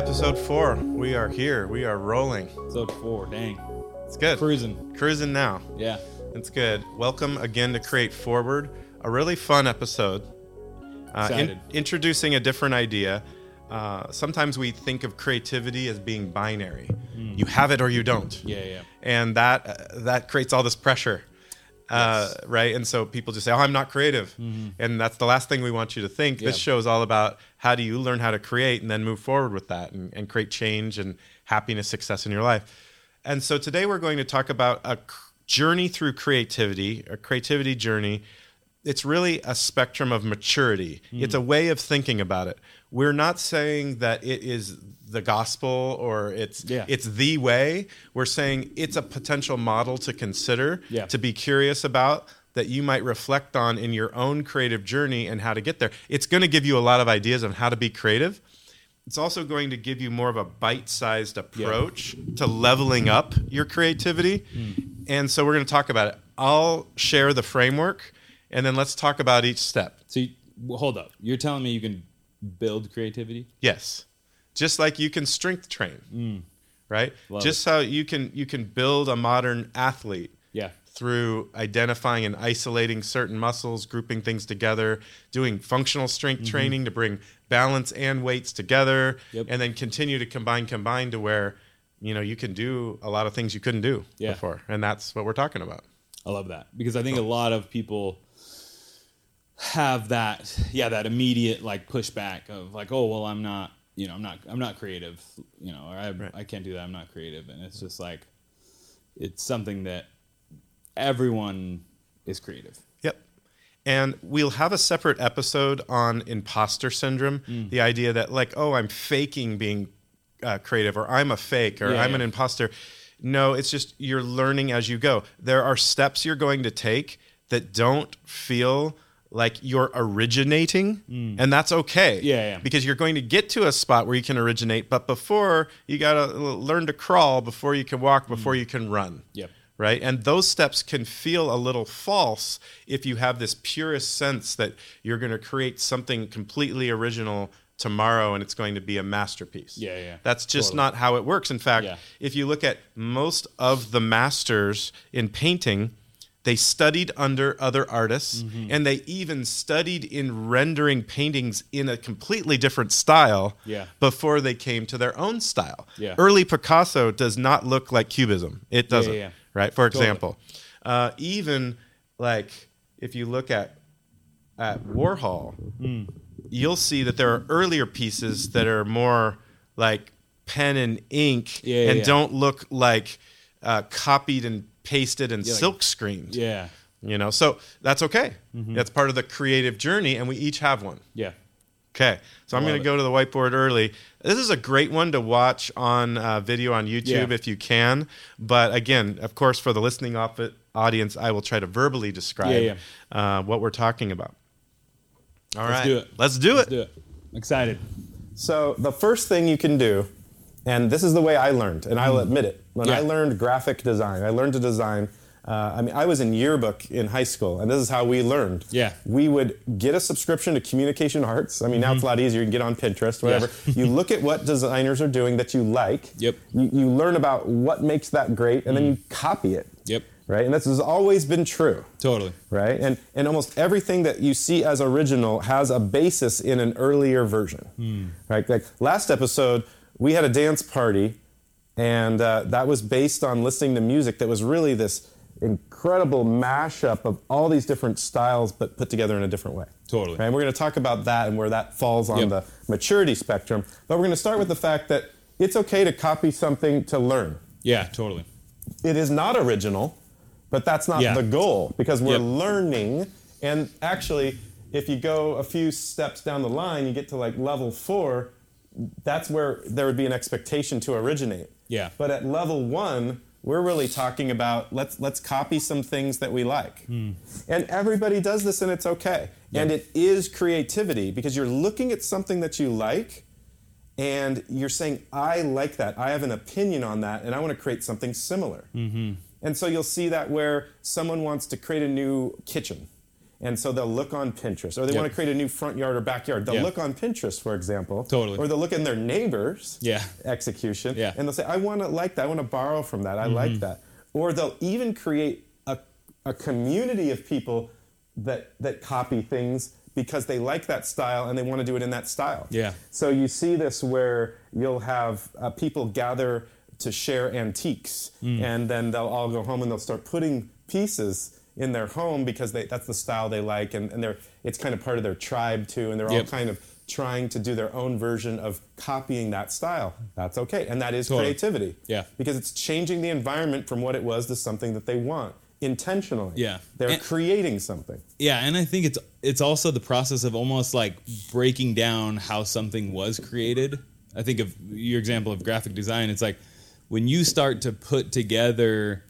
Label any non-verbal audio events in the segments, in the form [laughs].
episode four. We are here. We are rolling. Episode four, dang. It's good. Cruising. Cruising now. Yeah. It's good. Welcome again to Create Forward. A really fun episode. Uh, in- introducing a different idea. Uh, sometimes we think of creativity as being binary. You have it or you don't. Yeah, yeah. and that uh, that creates all this pressure uh, right and so people just say oh i'm not creative and that's the last thing we want you to think this Mm-hmm. Show is all about how do you learn how to create and then move forward with that and, and create change and happiness success in your life and so today we're going to talk about a journey through creativity a creativity journey it's really a spectrum of maturity. Hmm. It's a way of thinking about it. We're not saying that it is the gospel or it's Yeah. it's the way. We're saying it's a potential model to consider, Yeah. to be curious about that you might reflect on in your own creative journey and how to get there. It's going to give you a lot of ideas on how to be creative. It's also going to give you more of a bite-sized approach to leveling up your creativity. Hmm. And so we're going to talk about it. I'll share the framework and then let's talk about each step. So, you, well, hold up. You're telling me you can build creativity? Yes. Just like you can strength train, right? Mm. Love Just how you can you can build a modern athlete Yeah. Through identifying and isolating certain muscles, grouping things together, doing functional strength training to bring balance and weights together, Mm-hmm. Yep. and then continue to combine combine to where you know you can do a lot of things you couldn't do Yeah. before, and that's what we're talking about. I love that because I think a lot of people have that, yeah, that immediate like pushback of like, oh, well, I'm not, you know, I'm not, I'm not creative, you know, or I, I can't do that. I'm not creative, and it's just like, it's something that everyone is creative. Yep. And we'll have a separate episode on imposter syndrome Mm. the idea that, like, oh, I'm faking being uh, creative, or I'm a fake, or Yeah, I'm yeah. an imposter. No, it's just you're learning as you go. There are steps you're going to take that don't feel like you're originating, and that's okay. Mm. Yeah, yeah. Because you're going to get to a spot where you can originate, but before you got to learn to crawl before you can walk, before you can run Yep. Right? And those steps can feel a little false if you have this purest sense that you're going to create something completely original tomorrow and it's going to be a masterpiece. Yeah, yeah. That's just Totally. not how it works. In fact, Yeah. if you look at most of the masters in painting, they studied under other artists Mm-hmm. and they even studied in rendering paintings in a completely different style Yeah. before they came to their own style. Yeah. Early Picasso does not look like Cubism. It doesn't yeah. Right? For Totally. example, uh, even like if you look at at Warhol, Hmm. you'll see that there are earlier pieces that are more like pen and ink Yeah, yeah, and yeah. don't look like uh, copied and pasted and like- silk screened. Yeah. You know, so that's okay. Mm-hmm. That's part of the creative journey, and we each have one. Yeah. Okay, so I'm going to go to the whiteboard early. This is a great one to watch on uh, video on YouTube Yeah. if you can. But again, of course, for the listening op- audience, I will try to verbally describe Yeah, Uh, what we're talking about. All Let's right, do it. Let's do it. Let's it. do it. I'm excited. So the first thing you can do, and this is the way I learned, and I'll admit it. When Hmm. Yeah. I learned graphic design, I learned to design. Uh, I mean, I was in yearbook in high school, and this is how we learned. Yeah. We would get a subscription to Communication Arts. I mean, now it's a lot easier. You can get on Pinterest, whatever. [laughs] you look at what designers are doing that you like. Yep. You, you learn about what makes that great, and then you copy it. Yep. Right, and this has always been true Totally. right? And and almost everything that you see as original has a basis in an earlier version, right? Like last episode, we had a dance party, and uh, that was based on listening to music that was really this incredible mashup of all these different styles, but put together in a different way. Totally. Right? And we're going to talk about that and where that falls on Yep. the maturity spectrum. But we're going to start with the fact that it's okay to copy something to learn. Yeah. Totally. It is not original, but that's not Yeah. the goal because we're Yep. learning. And actually, if you go a few steps down the line, you get to like level four, that's where there would be an expectation to originate. Yeah. But at level one, we're really talking about let's let's copy some things that we like. Hmm. And everybody does this and it's okay. And it is creativity because you're looking at something that you like and you're saying, I like that. I have an opinion on that, and I want to create something similar. And so you'll see that where someone wants to create a new kitchen, And so they'll look on Pinterest, or they Yep. want to create a new front yard or backyard. They'll Yeah. look on Pinterest, for example. Totally. Or they'll look in their neighbor's Yeah. execution, Yeah. Mm-hmm. and they'll say, "I want to like that. I want to borrow from that. I like that." Or they'll even create a, a community of people that that copy things because they like that style and they want to do it in that style. Yeah. So you see this where you'll have uh, people gather to share antiques, Mm. and then they'll all go home and they'll start putting pieces in their home because they, that's the style they like, and, and they're it's kind of part of their tribe too, and they're all kind of trying to do their own version of copying that style. That's okay, and that is Totally. creativity. Yeah. because it's changing the environment from what it was to something that they want intentionally. Yeah. they're And- creating something. Yeah, and I think it's it's also the process of almost like breaking down how something was created. I think of your example of graphic design. It's like when you start to put together,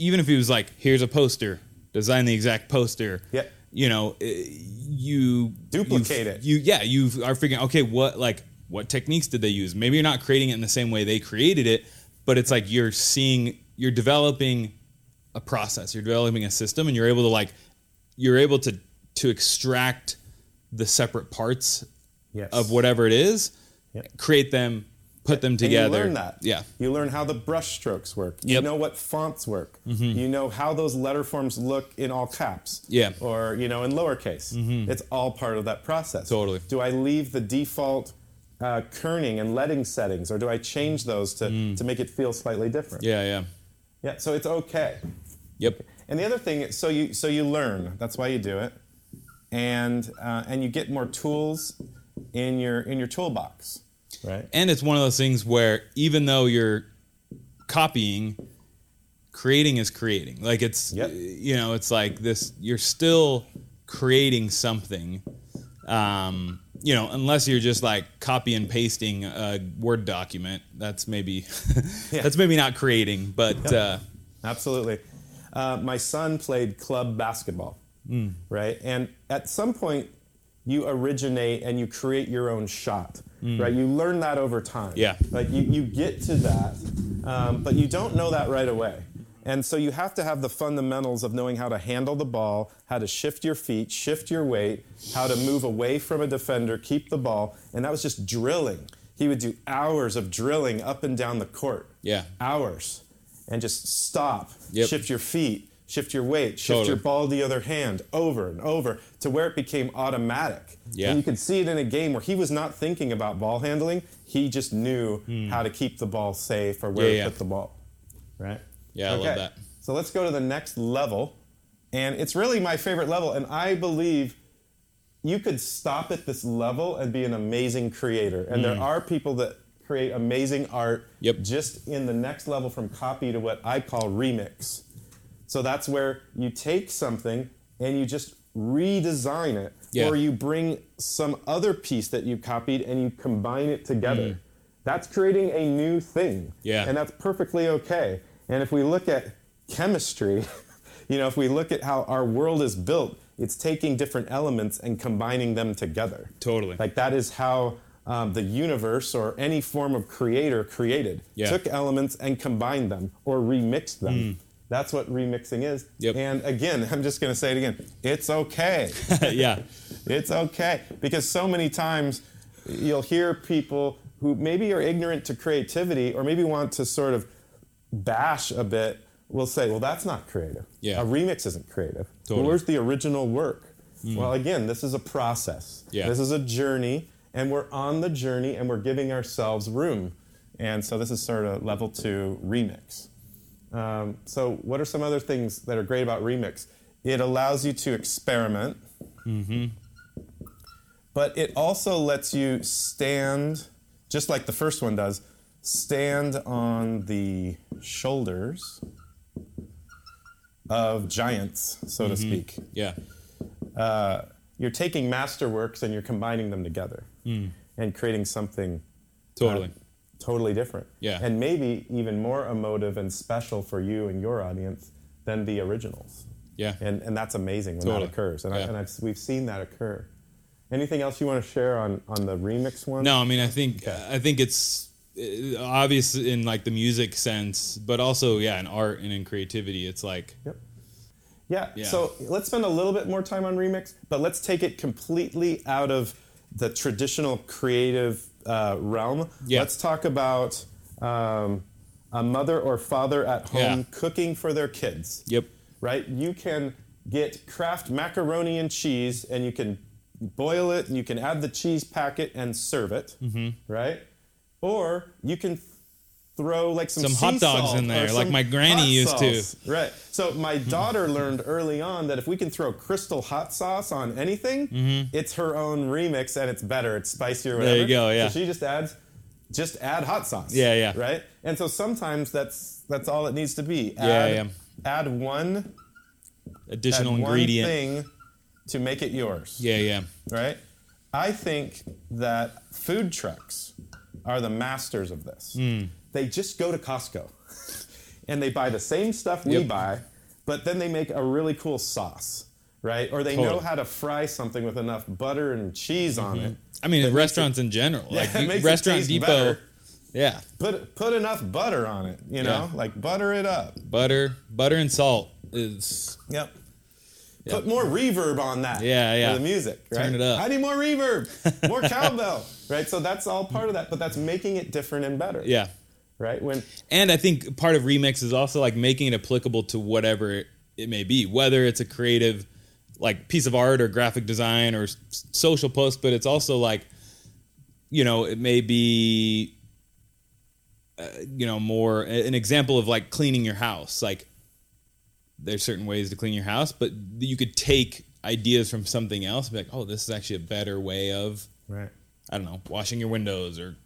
even if he was like, here's a poster, design the exact poster. Yep. You know, eh, you Duplicate it. You yeah, you are figuring okay, what like what techniques did they use? Maybe you're not creating it in the same way they created it, but it's like you're seeing you're developing a process you're developing a system and you're able to like you're able to to extract the separate parts Yes. of whatever it is Yep. create them put them together you learn that. yeah You learn how the brush strokes work. You Yep. Mm-hmm. know what fonts work. Mm-hmm. You know how those letter forms look in all caps. Yeah. Or, you know, in lowercase. Mm-hmm. It's all part of that process. Totally. Do I leave the default uh, kerning and leading settings, or do I change those to, to make it feel slightly different? Mm. yeah yeah Yeah, so it's okay. yep And the other thing, is so you so you learn. That's why you do it, and uh, and you get more tools in your in your toolbox, right? and it's one of those things where even though you're copying creating is creating like it's Yep. you know it's like this you're still creating something um you know unless you're just like copy and pasting a word document that's maybe [laughs] that's maybe not creating but uh Absolutely. Uh, my son played club basketball, right? And at some point, you originate and you create your own shot, right? You learn that over time. Yeah. Like you, you get to that, um, but you don't know that right away. And so you have to have the fundamentals of knowing how to handle the ball, how to shift your feet, shift your weight, how to move away from a defender, keep the ball. And that was just drilling. He would do hours of drilling up and down the court Yeah. hours and just stop, Yep. shift your feet, shift your weight, shift Totally. your ball the other hand over and over to where it became automatic. Yeah. And you could see it in a game where he was not thinking about ball handling. He just knew how to keep the ball safe or where Hmm. Yeah, to yeah. put the ball. Right? Yeah, I love that. So let's go to the next level. And it's really my favorite level. And I believe you could stop at this level and be an amazing creator. And there are people that create amazing art Hmm. Yep. just in the next level from copy to what I call remix. So that's where you take something and you just redesign it, Yeah. or you bring some other piece that you copied and you combine it together. That's creating a new thing. Yeah. And that's perfectly okay. And if we look at chemistry, [laughs] you know, if we look at how our world is built, it's taking different elements and combining them together. Totally. Like that is how um, the universe or any form of creator created. Yeah. Took elements and combined them or remixed them. That's what remixing is. Mm. Yep. And again, [laughs] I'm just going to say it again. It's okay. [laughs] yeah [laughs] It's okay because so many times you'll hear people who maybe are ignorant to creativity or maybe want to sort of bash a bit will say, "Well, that's not creative. Yeah. A remix isn't creative. Totally. Hmm. where's the original work?" Well, again, this is a process. Yeah. This is a journey, and we're on the journey, and we're giving ourselves room. And so this is sort of level two remix. Um, so, what are some other things that are great about remix? It allows you to experiment, but it also lets you stand, just like the first one does, stand on the shoulders of giants, so to speak. yeah. Uh, you're taking masterworks and you're combining them together and creating something totally totally different. Yeah. And maybe even more emotive and special for you and your audience than the originals. yeah And, and that's amazing when Totally. that occurs. And, I, and I've, we've seen that occur. Anything else you want to share on, on the remix one? No, I mean, I think I think it's uh, obvious in like the music sense, but also yeah, in art and in creativity, it's like Yep. Yeah. Yeah. So let's spend a little bit more time on remix, but let's take it completely out of the traditional creative uh, realm. Yeah. Let's talk about um, a mother or father at home Yeah. cooking for their kids. Yep. Right? You can get Kraft macaroni and cheese, and you can boil it, and you can add the cheese packet and serve it. Mm-hmm. Right? Or you can throw like some, Some hot dogs in there, like my granny used to. Right. So my daughter learned early on that if we can throw crystal hot sauce on anything, it's her own remix and it's better. It's spicier. Whatever. Mm-hmm. There you go, yeah. So she just adds, just add hot sauce. Yeah, yeah. Right. And so sometimes that's that's all it needs to be. Yeah, Add, yeah. Add one Additional add ingredient. one thing to make it yours. Yeah, yeah. Right. I think that food trucks are the masters of this. Hmm. They just go to Costco and they buy the same stuff we Yep. buy, but then they make a really cool sauce, right? Or they know how to fry something with enough butter and cheese on mm-hmm. it. I mean, restaurants in general, [laughs] Yeah, like it you- it Restaurant Depot. better. Yeah, Put put enough butter on it, you know, Yeah. like butter it up. butter, butter and salt is Yep. Put more reverb on that. Yeah, yeah. For the music, right? Turn it up. I need more reverb, [laughs] more cowbell, right? So that's all part of that, but that's making it different and better. yeah. Right? When And I think part of remix is also like making it applicable to whatever it may be, whether it's a creative like piece of art or graphic design or s- social post, but it's also like you know, it may be uh, you know, more an example of like cleaning your house. Like there's certain ways to clean your house, but you could take ideas from something else and be like, "Oh, this is actually a better way of Right. I don't know, washing your windows or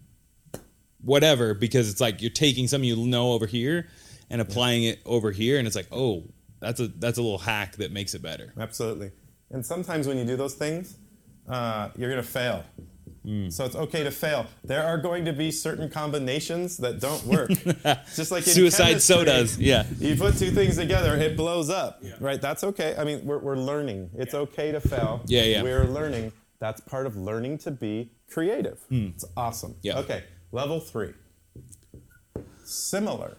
whatever, because it's like you're taking something you know over here and applying it over here, and it's like, oh, that's a that's a little hack that makes it better. Absolutely. And sometimes when you do those things, uh, you're going to fail. Hmm. So it's okay to fail. There are going to be certain combinations that don't work. [laughs] Just like Suicide sodas, yeah. [laughs] You put two things together, it blows up. Right? That's okay. I mean, we're, we're learning. It's okay to fail. Yeah, yeah. We're learning. That's part of learning to be creative. It's awesome. Yeah. Okay. Level three. Similar.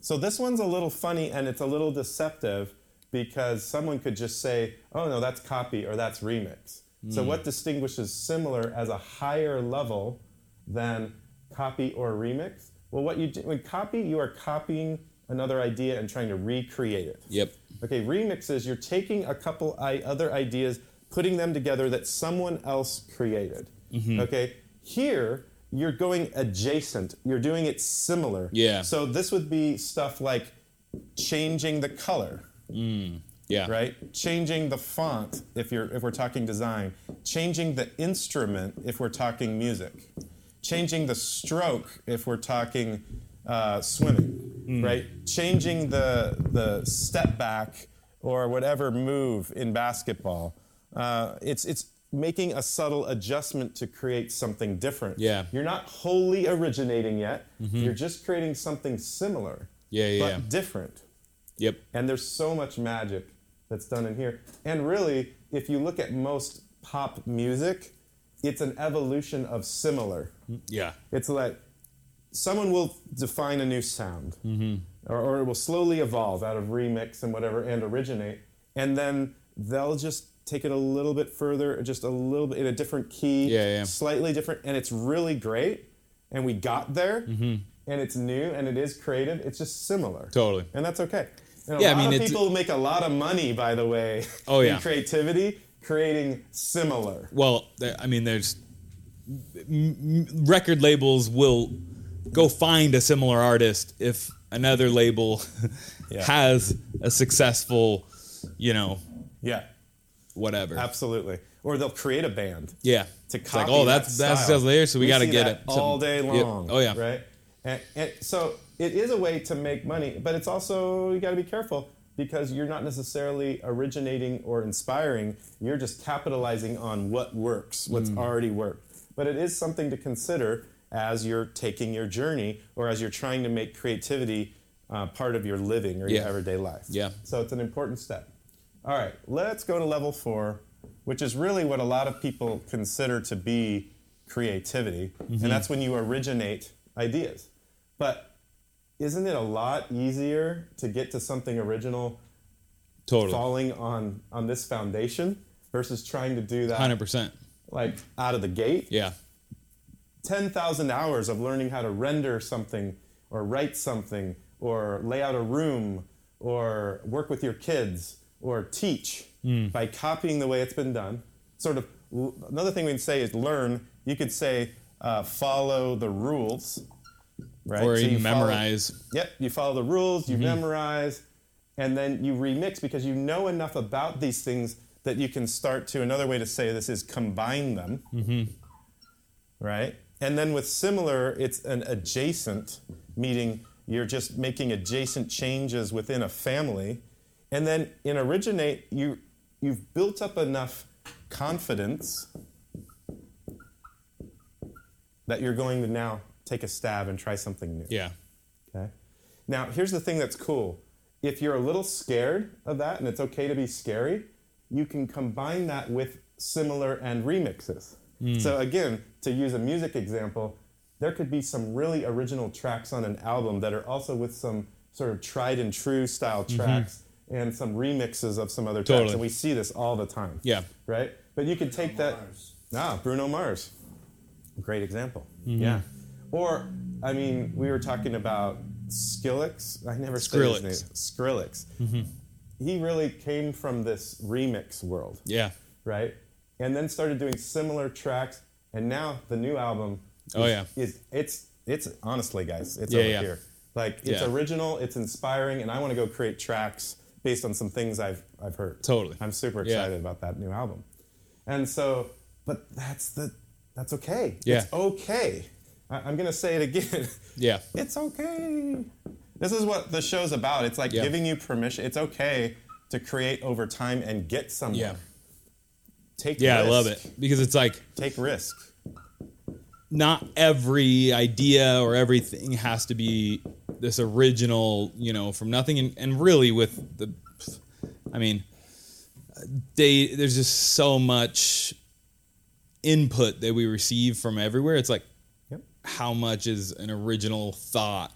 So this one's a little funny and it's a little deceptive because someone could just say, "Oh no, that's copy or that's remix." So what distinguishes similar as a higher level than copy or remix? Well, what you do when copy, you are copying another idea and trying to recreate it. Yep. Okay, remixes, you're taking a couple I- other ideas, putting them together that someone else created. Mm-hmm. Okay, here you're going adjacent. You're doing it similar. Yeah. So this would be stuff like changing the color, Yeah. right? Changing the font if you're if we're talking design, changing the instrument if we're talking music, changing the stroke if we're talking uh, swimming, right? Changing the the step back or whatever move in basketball. Uh, it's it's making a subtle adjustment to create something different. Yeah. You're not wholly originating yet. You're just creating something similar. Yeah, yeah, But yeah. different. Yep. And there's so much magic that's done in here. And really, if you look at most pop music, it's an evolution of similar. Yeah. It's like someone will define a new sound, Mm-hmm. or, or it will slowly evolve out of remix and whatever and originate, and then they'll just take it a little bit further, just a little bit in a different key, Yeah, yeah. slightly different, and it's really great. And we got there, Mm-hmm. and it's new and it is creative. It's just similar, Totally. and that's okay. And a Yeah, I lot mean, of people make a lot of money, by the way, Oh, [laughs] in yeah. creativity, creating similar. Well, I mean, there's record labels will go find a similar artist if another label [laughs] Yeah. has a successful, you know, Yeah, whatever. absolutely. Or they'll create a band. Yeah. to It's like, copy oh, that that's that's style. there, so we, got to get that it all day something- Yep. long. Oh yeah. right. And, and so it is a way to make money, but it's also you got to be careful because you're not necessarily originating or inspiring. You're just capitalizing on what works, what's Mm. already worked. But it is something to consider as you're taking your journey or as you're trying to make creativity uh, part of your living or your everyday life. Yeah. So it's an important step. All right, let's go to level four, which is really what a lot of people consider to be creativity. Mm-hmm. And that's when you originate ideas. But isn't it a lot easier to get to something original Totally. falling on on this foundation versus trying to do that Hundred percent. like out of the gate. Yeah. 10,000 hours of learning how to render something or write something or lay out a room or work with your kids or teach by copying the way it's been done. Sort of another thing we'd say is learn. You could say uh, follow the rules, right? Or So you even follow- memorize. Yep, you follow the rules, Mm-hmm. you memorize, and then you remix because you know enough about these things that you can start to. Another way to say this is combine them, Mm-hmm. right? And then with similar, it's an adjacent, meaning you're just making adjacent changes within a family. And then in originate, you you've built up enough confidence that you're going to now take a stab and try something new. Yeah. Okay. Now, here's the thing that's cool. If you're a little scared of that, and it's okay to be scary, you can combine that with similar and remixes. Hmm. So, again, to use a music example, there could be some really original tracks on an album that are also with some sort of tried and true style mm-hmm. tracks and some remixes of some other tracks. And we see this all the time. Yeah. Right? But you could take that. Mars. Ah, Bruno Mars. Great example. Mm-hmm. Yeah. Or, I mean, we were talking about Skrillex. I never said his Skrillex. name. Skrillex. Mm-hmm. He really came from this remix world, Yeah. right? And then started doing similar tracks. And now the new album. Oh, is- yeah. Is it's it's honestly, guys, it's Yeah, over yeah. here. Like it's Yeah. original, it's inspiring, and I want to go create tracks based on some things I've I've heard. Totally. I'm super Yeah. excited about that new album. And so, but that's the that's okay. Yeah. It's okay. I, I'm gonna say it again. [laughs] Yeah. it's okay. This is what the show's about. It's like Yeah. giving you permission. It's okay to create over time and get somewhere. Yeah. Take Yeah, I love it because it's like Take risk. Not every idea or everything has to be this original, you know, from nothing. And, and really, with the, I mean, they there's just so much input that we receive from everywhere. It's like, Yep. how much is an original thought?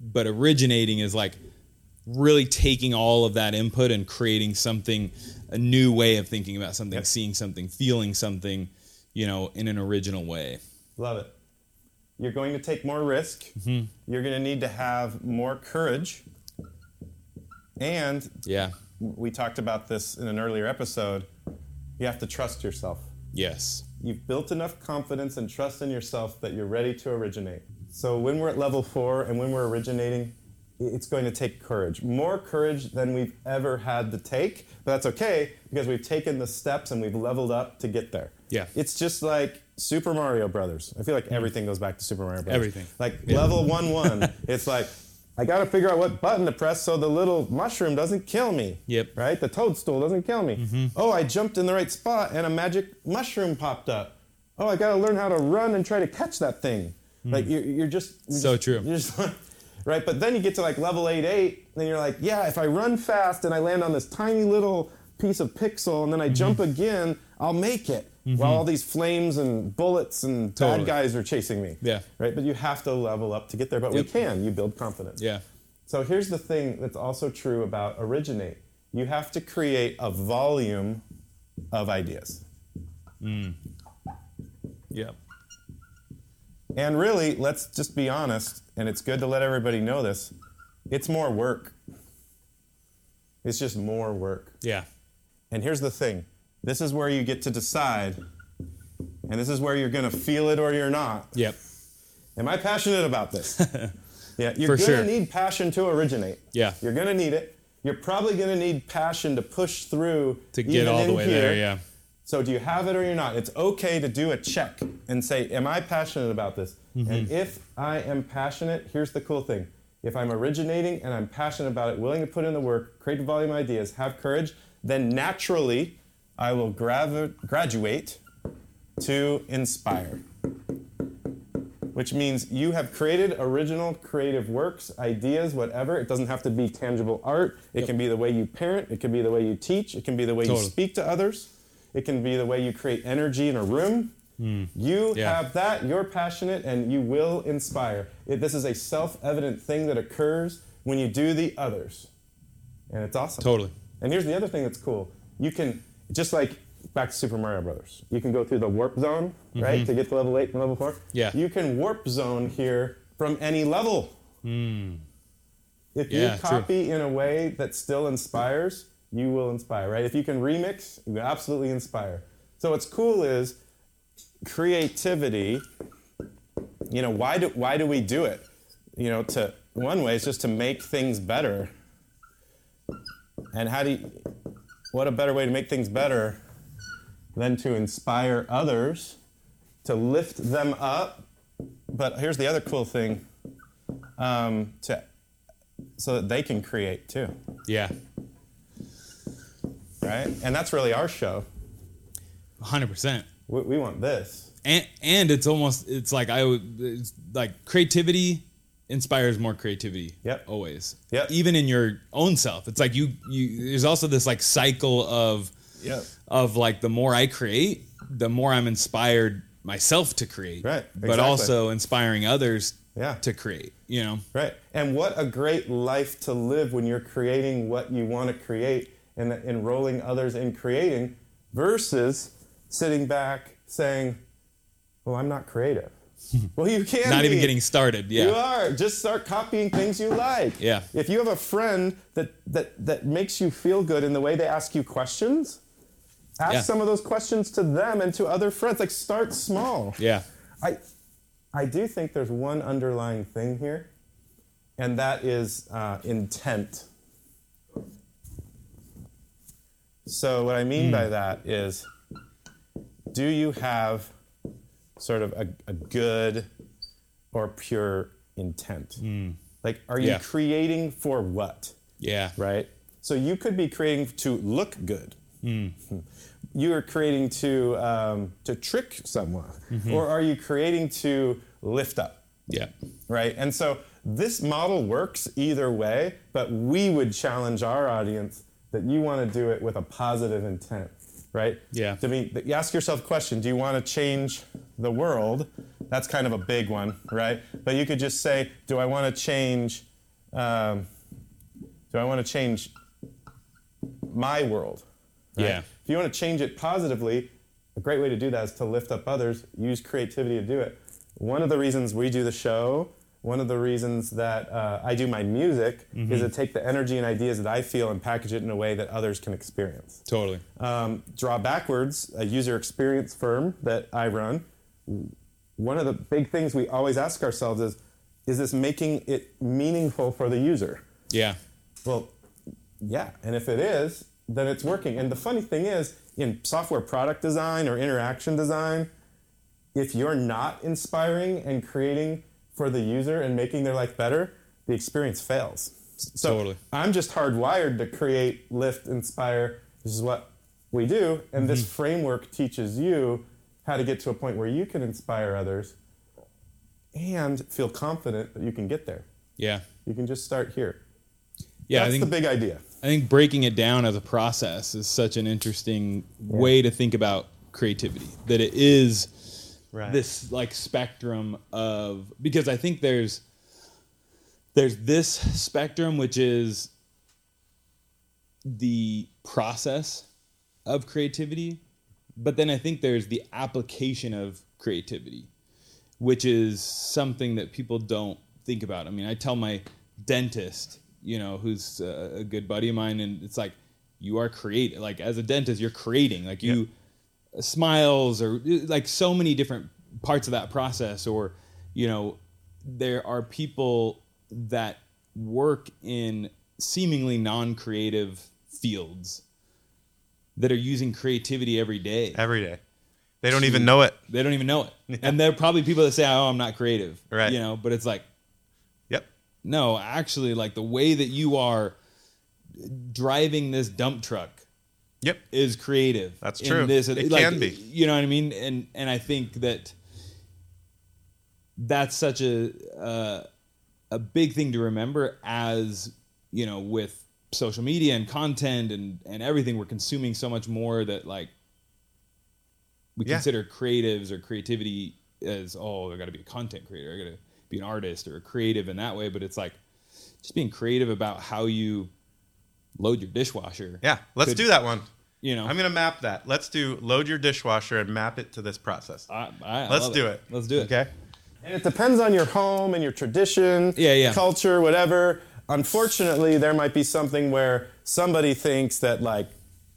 But originating is like really taking all of that input and creating something, a new way of thinking about something, Yep. seeing something, feeling something, you know, in an original way. Love it. You're going to take more risk. Mm-hmm. You're going to need to have more courage. And Yeah. we talked about this in an earlier episode. You have to trust yourself. Yes. You've built enough confidence and trust in yourself that you're ready to originate. So when we're at level four and when we're originating, it's going to take courage. More courage than we've ever had to take, but that's okay because we've taken the steps and we've leveled up to get there. Yeah. It's just like Super Mario Brothers. I feel like mm. everything goes back to Super Mario Brothers. Everything. Like Yeah. level one one, [laughs] it's like I got to figure out what button to press so the little mushroom doesn't kill me. Yep. Right? The toadstool doesn't kill me. Mm-hmm. Oh, I jumped in the right spot and a magic mushroom popped up. Oh, I got to learn how to run and try to catch that thing. Mm. Like you're, you're just you're So just- true. You're just [laughs] right. But then you get to like level eight, eight, then you're like, yeah, if I run fast and I land on this tiny little piece of pixel and then I mm-hmm. jump again, I'll make it. While mm-hmm. all these flames and bullets and Totally. bad guys are chasing me. Yeah. Right. But you have to level up to get there. But we can. You build confidence. Yeah. So here's the thing that's also true about originate. You have to create a volume of ideas. Mm. Yep. And really, let's just be honest, and it's good to let everybody know this. It's more work. It's just more work. Yeah. And here's the thing. This is where you get to decide. And this is where you're going to feel it or you're not. Yep. Am I passionate about this? [laughs] yeah, you're going to sure. need passion to originate. Yeah. You're going to need it. You're probably going to need passion to push through To get all the way here. there. Yeah. So do you have it or you're not? It's okay to do a check and say, am I passionate about this? Mm-hmm. And if I am passionate, here's the cool thing. If I'm originating and I'm passionate about it, willing to put in the work, create volume ideas, have courage, then naturally I will gravi- graduate to inspire. Which means you have created original creative works, ideas, whatever. It doesn't have to be tangible art. It can be the way you parent, it can be the way you teach, it can be the way Totally. you speak to others. It can be the way you create energy in a room. You Hmm. Yeah. have that, you're passionate, and you will inspire. It, this is a self evident thing that occurs when you do the others. And it's awesome. Totally. And here's the other thing that's cool. You can just like back to Super Mario Brothers. You can go through the warp zone, right, to get to level eight and level four. Yeah. You can warp zone here from any level. If Yeah, you true. copy in a way that still inspires, you will inspire, right? If you can remix, you absolutely inspire. So what's cool is creativity. You know, why do why do we do it? You know, to one way is just to make things better. And how do you, what a better way to make things better than to inspire others, to lift them up. But here's the other cool thing um, to, so that they can create too, Yeah. Right? And that's really our show. 100%. We, we want this. and and it's almost it's like I would it's like creativity inspires more creativity. Yep. Always. Yep. Even in your own self, it's like you you. There's also this like cycle of Yep. of like the more I create, the more I'm inspired myself to create. Right, Exactly. But also inspiring others. Yeah. To create. You know. Right. And what a great life to live when you're creating what you want to create and enrolling others in creating versus sitting back saying, Well, I'm not creative. [laughs] well, you can Not Not even getting started. Yeah. You are. Just start copying things you like. Yeah. If you have a friend that, that, that makes you feel good in the way they ask you questions, ask Yeah. some of those questions to them and to other friends. Like start small. Yeah. I, I do think there's one underlying thing here, and that is uh, intent. So, what I mean by hmm. that is do you have sort of a, a good or pure intent? Hmm. Like, are you Yeah. creating for what? Yeah. right? So you could be creating to look good. Hmm. [laughs] You are creating to um, to trick someone, mm-hmm. or are you creating to lift up? Yeah. Right? And so this model works either way, but we would challenge our audience that you want to do it with a positive intent, right? Yeah. To me, you ask yourself a question: Do you want to change the world? That's kind of a big one, right? But you could just say, Do I want to change? Um, do I want to change my world? right? Yeah. If you want to change it positively, a great way to do that is to lift up others, use creativity to do it. One of the reasons we do the show, one of the reasons that uh, I do my music Mm-hmm. is to take the energy and ideas that I feel and package it in a way that others can experience. Totally. Um, Draw Backwards, a user experience firm that I run, one of the big things we always ask ourselves is, is this making it meaningful for the user? Yeah. Well, yeah, and if it is, then it's working. And the funny thing is, in software product design or interaction design, if you're not inspiring and creating for the user and making their life better, the experience fails. So Totally. I'm just hardwired to create, lift, inspire. This is what we do, and this mm-hmm. framework teaches you how to get to a point where you can inspire others and feel confident that you can get there. Yeah. You can just start here. Yeah. That's I think the big idea. I think breaking it down as a process is such an interesting way to think about creativity. That it is Right. this like spectrum of because I think there's there's this spectrum which is the process of creativity, but then I think there's the application of creativity, which is something that people don't think about. I mean, I tell my dentist, you know, who's a, a good buddy of mine, and it's like, you are creating. Like as a dentist, you're creating. Like you smiles or eh, like so many different parts of that process. Or you know, there are people that work in seemingly non-creative fields that are using creativity every day. every day. They don't even know it. They don't even know it. [laughs] And there are probably people that say, "Oh, I'm not creative." Right. You know, but it's like, Yep. no, actually, like the way that you are driving this dump truck Yep. is creative. That's true. This, It like, can be. You know what I mean? And and I think that that's such a uh, a big thing to remember as you know with social media and content and and everything we're consuming so much more that like we Yeah. consider creatives or creativity as oh I got to be a content creator I got to be an artist or a creative in that way but it's like just being creative about how you load your dishwasher. Yeah, let's Could- do that one. You know, I'm gonna map that. Let's do load your dishwasher and map it to this process. I, I, I Let's do it. Let's do it. Okay. And it depends on your home and your tradition, Yeah, yeah. culture, whatever. Unfortunately, there might be something where somebody thinks that like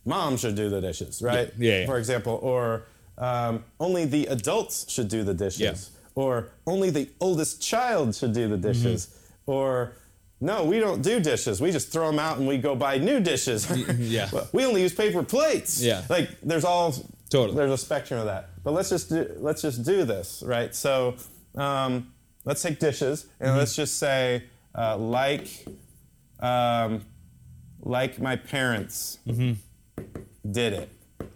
mom should do the dishes, right? Yeah, yeah. For example, or um, only the adults should do the dishes, Yeah. or only the oldest child should do the dishes, Mm-hmm. or no, we don't do dishes. We just throw them out and we go buy new dishes. yeah. [laughs] We only use paper plates. Yeah. Like there's all Totally. there's a spectrum of that. But let's just do, let's just do this, right? So um, let's take dishes and Mm-hmm. let's just say uh, like um, like my parents Mm-hmm. did it,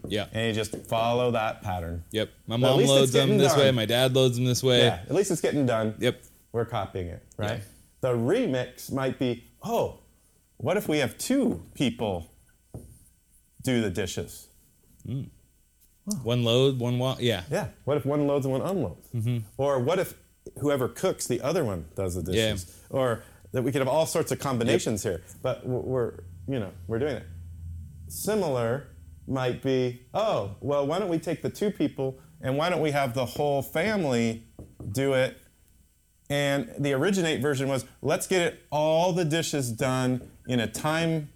Yeah. and you just follow that pattern. Yep. My mom loads them this way. My dad loads them this way. Yeah, at least it's getting done. Yep. We're copying it, right? Yeah. The remix might be, oh, what if we have two people do the dishes? One load, one wa- Yeah. Yeah. What if one loads and one unloads? Mm-hmm. Or what if whoever cooks, the other one does the dishes? Yeah. Or that we could have all sorts of combinations here. But we're, you know, we're doing it. Similar might be, oh, well, why don't we take the two people and why don't we have the whole family do it? And the originate version was, let's get it all the dishes done in a time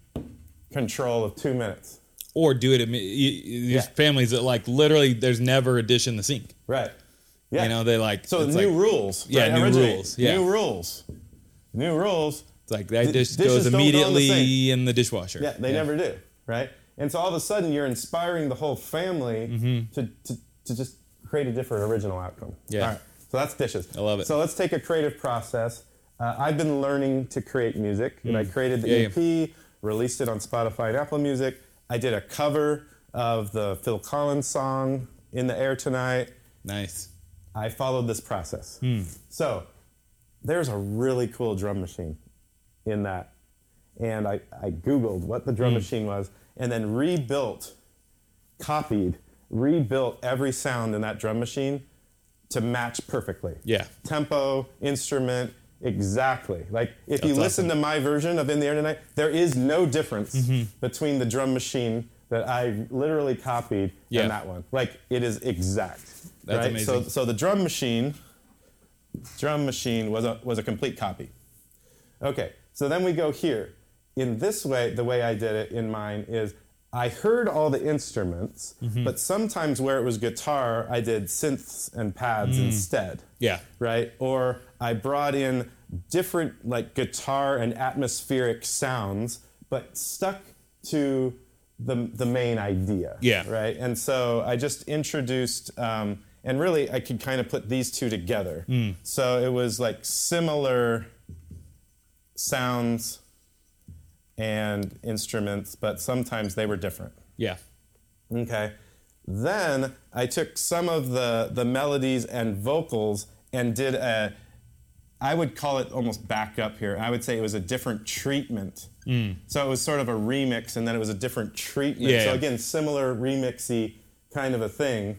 control of two minutes. Or do it. imme- you- you- These Yeah. families that like literally, there's never a dish in the sink. Right. Yeah. You know, they like. So it's new like, rules. Yeah, right? new Originate. rules, yeah. New rules. New rules. It's like that dish goes don't go the immediately in the dishwasher. Yeah, they never do. Right. And so all of a sudden you're inspiring the whole family Mm-hmm. to, to, to just create a different original outcome. Yeah. So that's dishes. I love it. So let's take a creative process. Uh, I've been learning to create music, and I created the Mm. Yeah. EP, released it on Spotify and Apple Music. I did a cover of the Phil Collins song "In the Air Tonight." Nice. I followed this process. Hmm. So there's a really cool drum machine in that. And I, I Googled what the Hmm. drum machine was and then rebuilt, copied, rebuilt every sound in that drum machine to match perfectly. Yeah. Tempo, instrument, exactly. Like if you listen awesome. to my version of In the Air Tonight, there is no difference Mm-hmm. between the drum machine that I literally copied Yeah. and that one. Like it is exact. That's right? amazing. So, so the drum machine, drum machine was a was a complete copy. Okay, so then we go here. In this way, the way I did it in mine is I heard all the instruments, Mm-hmm. but sometimes where it was guitar, I did synths and pads Mm. instead. Yeah. Right? Or I brought in different like guitar and atmospheric sounds, but stuck to the, the main idea. Yeah. Right? And so I just introduced, um, and really I could kind of put these two together. Hmm. So it was like similar sounds and instruments, but sometimes they were different. Yeah. Okay. Then I took some of the the melodies and vocals and did a I would call it almost back up here. I would say it was a different treatment. So it was sort of a remix and then it was a different treatment. Yeah, so yeah. again, similar remixy kind of a thing.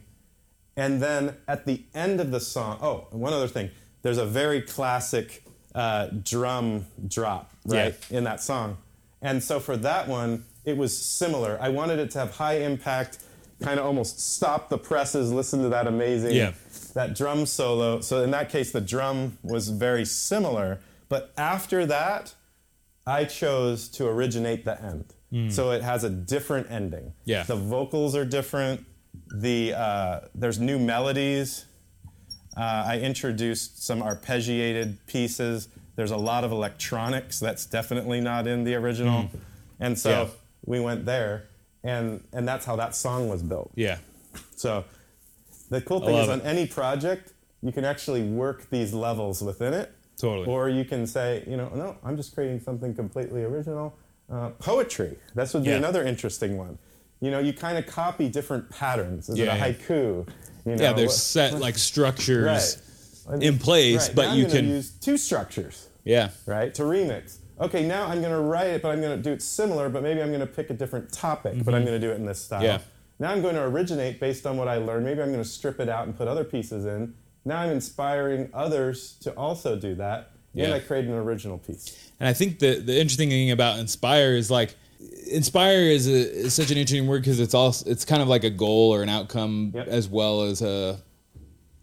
And then at the end of the song, oh, one other thing. There's a very classic uh, drum drop, right, in that song. And so for that one, it was similar. I wanted it to have high impact, kind of almost stop the presses, listen to that amazing, Yeah. that drum solo. So in that case, the drum was very similar. But after that, I chose to originate the end. So it has a different ending. Yeah. The vocals are different. The uh, there's new melodies. Uh, I introduced some arpeggiated pieces. There's a lot of electronics that's definitely not in the original, and so. Yeah. we went there, and and that's how that song was built. Yeah. So the cool thing is on any project, you can actually work these levels within it. Totally. Or you can say, you know, no, I'm just creating something completely original. Uh, poetry. This would be Yeah. another interesting one. You know, you kind of copy different patterns. Is Yeah, it a haiku? You know, Yeah. There's set like structures Right. In place, Right. but now you I'm can. use two structures yeah. right? To remix. Okay, now I'm going to write it, but I'm going to do it similar, but maybe I'm going to pick a different topic, but I'm going to do it in this style. Mm-hmm. Yeah. Now I'm going to originate based on what I learned. Maybe I'm going to strip it out and put other pieces in. Now I'm inspiring others to also do that, and I create an original piece. And I think the the interesting thing about Inspire is like inspire is, a, is such an interesting word because it's also it's kind of like a goal or an outcome Yep. as well as a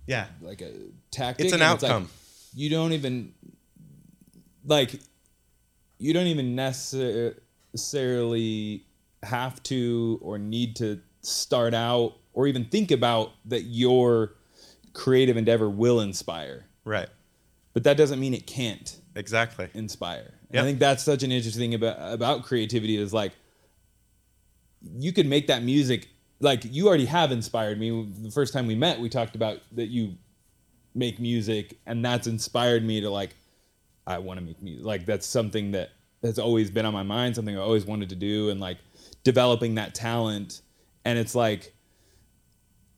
Yeah. like a tactic. It's an and like, outcome. you don't even like you don't even necessarily have to or need to start out or even think about that your creative endeavor will inspire. Right. But that doesn't mean it can't Exactly. inspire. And Yep. I think that's such an interesting thing about about creativity is like you could make that music like you already have inspired me. The first time we met, we talked about that you make music and that's inspired me to like I want to make music. Like that's something that that's always been on my mind, something I always wanted to do and like developing that talent and it's like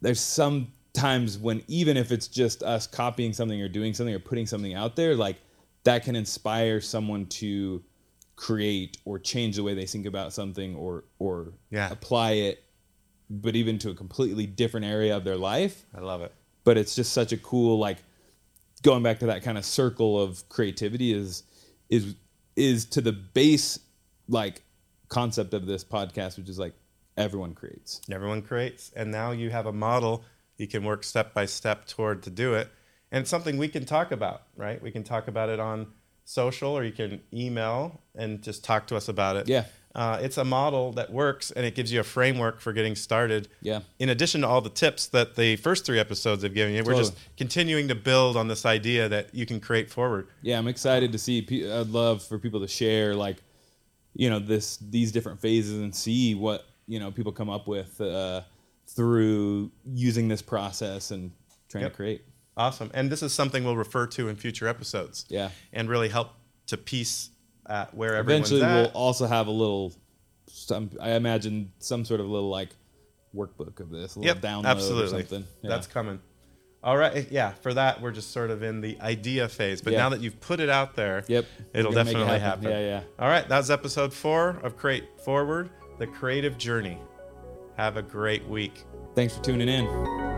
there's some times when even if it's just us copying something or doing something or putting something out there like that can inspire someone to create or change the way they think about something or or Yeah. apply it but even to a completely different area of their life I love it. But it's just such a cool like going back to that kind of circle of creativity is is is to the base like concept of this podcast which is like everyone creates Everyone creates, and now you have a model you can work step by step toward to do it, and it's something we can talk about, right? We can talk about it on social, or you can email and just talk to us about it. Yeah. Uh, it's a model that works, and it gives you a framework for getting started. Yeah. In addition to all the tips that the first three episodes have given you, we're just continuing to build on this idea that you can create forward. yeah i'm excited to see i'd love for people to share like you know this these different phases and see what you know people come up with uh, through using this process and trying Yep. to create Awesome. And this is something we'll refer to in future episodes. Yeah. And really help to piece at where everyone's eventually at. we'll also have a little some i imagine some sort of little like workbook of this a little Yep, download absolutely. or something Yeah. That's coming. All right. Eh, yeah. For that, we're just sort of in the idea phase. But Yeah. now that you've put it out there, Yep. it'll We're gonna make it definitely happen. happen. Yeah, yeah. All right. That was episode four of Create Forward, the creative journey. Have a great week. thanks for tuning in